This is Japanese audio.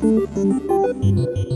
フフフ。